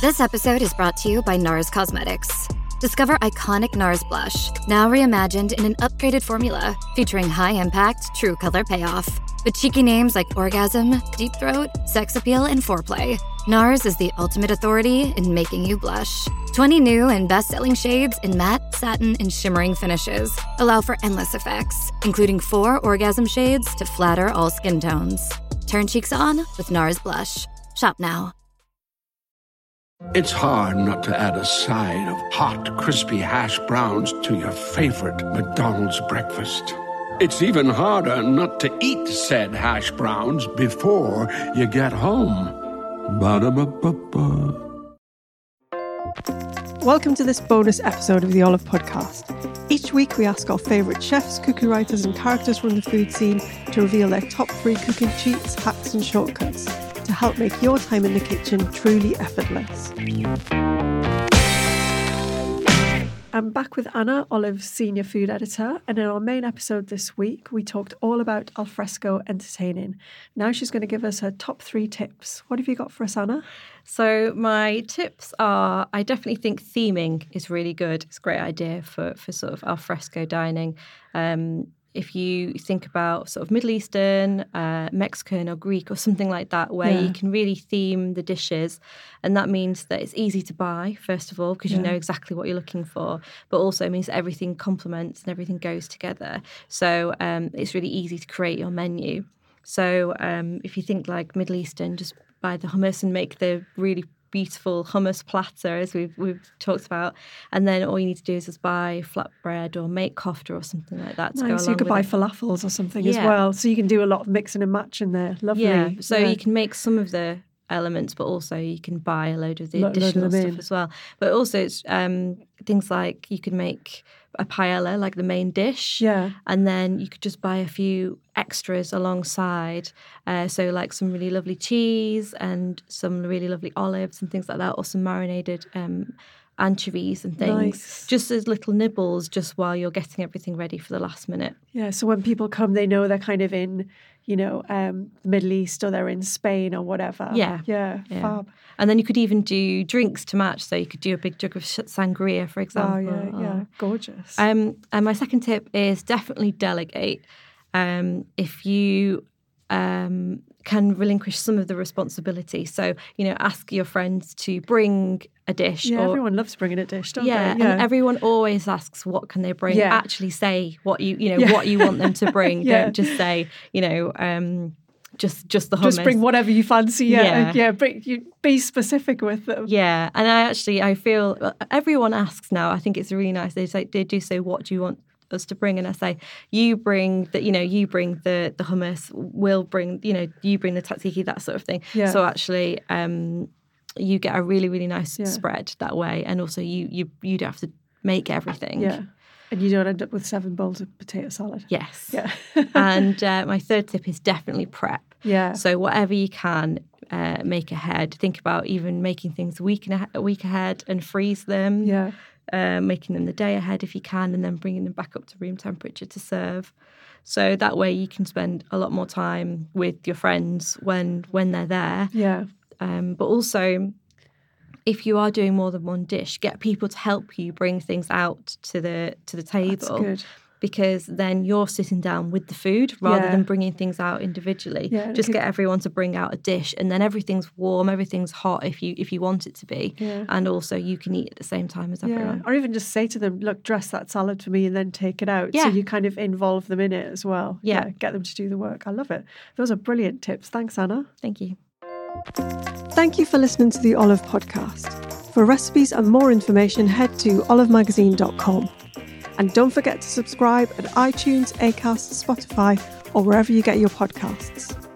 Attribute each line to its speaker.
Speaker 1: This episode is brought to you by NARS Cosmetics. Discover iconic NARS blush, now reimagined in an upgraded formula featuring high impact, true color payoff. With cheeky names like Orgasm, Deep Throat, Sex Appeal, and Foreplay, NARS is the ultimate authority in making you blush. 20 new and best selling shades in matte, satin, and shimmering finishes allow for endless effects, including four orgasm shades to flatter all skin tones. Turn cheeks on with NARS Blush. Shop now.
Speaker 2: It's hard not to add a side of hot, crispy hash browns to your favorite McDonald's breakfast. It's even harder not to eat said hash browns before you get home. Ba-da-ba-ba-ba.
Speaker 3: Welcome to this bonus episode of the Olive Podcast. Each week, we ask our favourite chefs, cookie writers, and characters from the food scene to reveal their top three cooking cheats, hacks, and shortcuts to help make your time in the kitchen truly effortless. I'm back with Anna, Olive's senior food editor, and in our main episode this week, we talked all about alfresco entertaining. Now she's going to give us her top three tips. What have you got for us, Anna?
Speaker 4: So my tips are: I definitely think theming is really good. It's a great idea for for sort of alfresco dining. Um, if you think about sort of Middle Eastern, uh, Mexican, or Greek, or something like that, where
Speaker 3: Yeah.
Speaker 4: you can really theme the dishes, and that means that it's easy to buy, first of all, because you know exactly what you're looking for, but also it means that everything complements and everything goes together. So um, it's really easy to create your menu. So um, if you think like Middle Eastern, just buy the hummus and make the really beautiful hummus platter as we've we've talked about, and then all you need to do is just buy flatbread or make kofta or something like that to
Speaker 3: Nice.
Speaker 4: along
Speaker 3: You could buy
Speaker 4: it.
Speaker 3: falafels or something as well. So you can do a lot of mixing and matching there. Lovely.
Speaker 4: Yeah, so
Speaker 3: Yeah.
Speaker 4: you can make some of the elements, but also you can buy a load of the
Speaker 3: Lo- load of
Speaker 4: additional stuff
Speaker 3: in.
Speaker 4: as well. But also it's um, things like you can make a paella, like the main dish.
Speaker 3: Yeah.
Speaker 4: And then you could just buy a few extras alongside. Uh, so, like some really lovely cheese and some really lovely olives and things like that, or some marinated um, anchovies and things.
Speaker 3: Nice.
Speaker 4: Just as little nibbles, just while you're getting everything ready for the last minute.
Speaker 3: Yeah. So when people come, they know they're kind of in, you know, um, the Middle East or they're in Spain or whatever.
Speaker 4: Yeah.
Speaker 3: Yeah.
Speaker 4: Yeah.
Speaker 3: Fab.
Speaker 4: And then you could even do drinks to match. So you could do a big jug of sangria, for example.
Speaker 3: Wow. Yeah. Yeah. Gorgeous.
Speaker 4: Um, and my second tip is definitely delegate. Um, if you um, can relinquish some of the responsibility, so you know, ask your friends to bring a dish.
Speaker 3: yeah.
Speaker 4: or,
Speaker 3: Everyone loves bringing a dish, don't
Speaker 4: yeah,
Speaker 3: they? Yeah.
Speaker 4: and everyone always asks what can they bring.
Speaker 3: Yeah.
Speaker 4: Actually, say what you you know
Speaker 3: Yeah.
Speaker 4: what you want them to bring.
Speaker 3: Yeah.
Speaker 4: Don't just say you know um, just just the hummus.
Speaker 3: Just bring whatever you fancy. Yeah.
Speaker 4: Yeah.
Speaker 3: Yeah. bring, you, be specific with them.
Speaker 4: Yeah, and I actually I feel uh, everyone asks now. I think it's really nice. They say they do say, "What do you want us to bring?" And I say, "You bring the, you know, you bring the the hummus. We'll bring, you know, you bring the tzatziki, that sort of thing."
Speaker 3: Yeah.
Speaker 4: So actually, um, you get a really really nice
Speaker 3: Yeah.
Speaker 4: spread that way, and also you you you don't have to make everything.
Speaker 3: Yeah. And you don't end up with seven bowls of potato salad.
Speaker 4: Yes.
Speaker 3: Yeah.
Speaker 4: and uh, my third tip is definitely prep.
Speaker 3: Yeah.
Speaker 4: So whatever you can uh, make ahead. Think about even making things a week and a, a week ahead and freeze them.
Speaker 3: Yeah.
Speaker 4: Uh, making them the day ahead if you can, and then bringing them back up to room temperature to serve. So that way you can spend a lot more time with your friends when when they're there.
Speaker 3: Yeah.
Speaker 4: Um, but also, if you are doing more than one dish, get people to help you bring things out to the to the
Speaker 3: That's
Speaker 4: table
Speaker 3: good.
Speaker 4: because then you're sitting down with the food rather
Speaker 3: Yeah.
Speaker 4: than bringing things out individually.
Speaker 3: Yeah,
Speaker 4: Just get everyone to bring out a dish, and then everything's warm, everything's hot if you if you want it to be,
Speaker 3: Yeah.
Speaker 4: and also you can eat at the same time as
Speaker 3: Yeah.
Speaker 4: everyone.
Speaker 3: Or even just say to them, look, dress that salad for me and then take it out. So you kind of involve them in it as well.
Speaker 4: Yeah.
Speaker 3: Get them to do the work. I love it. Those are brilliant tips. Thanks, Anna.
Speaker 4: Thank you.
Speaker 3: Thank you for listening to the Olive Podcast. For recipes and more information, head to olivemagazine.com. And don't forget to subscribe at iTunes, Acast, Spotify, or wherever you get your podcasts.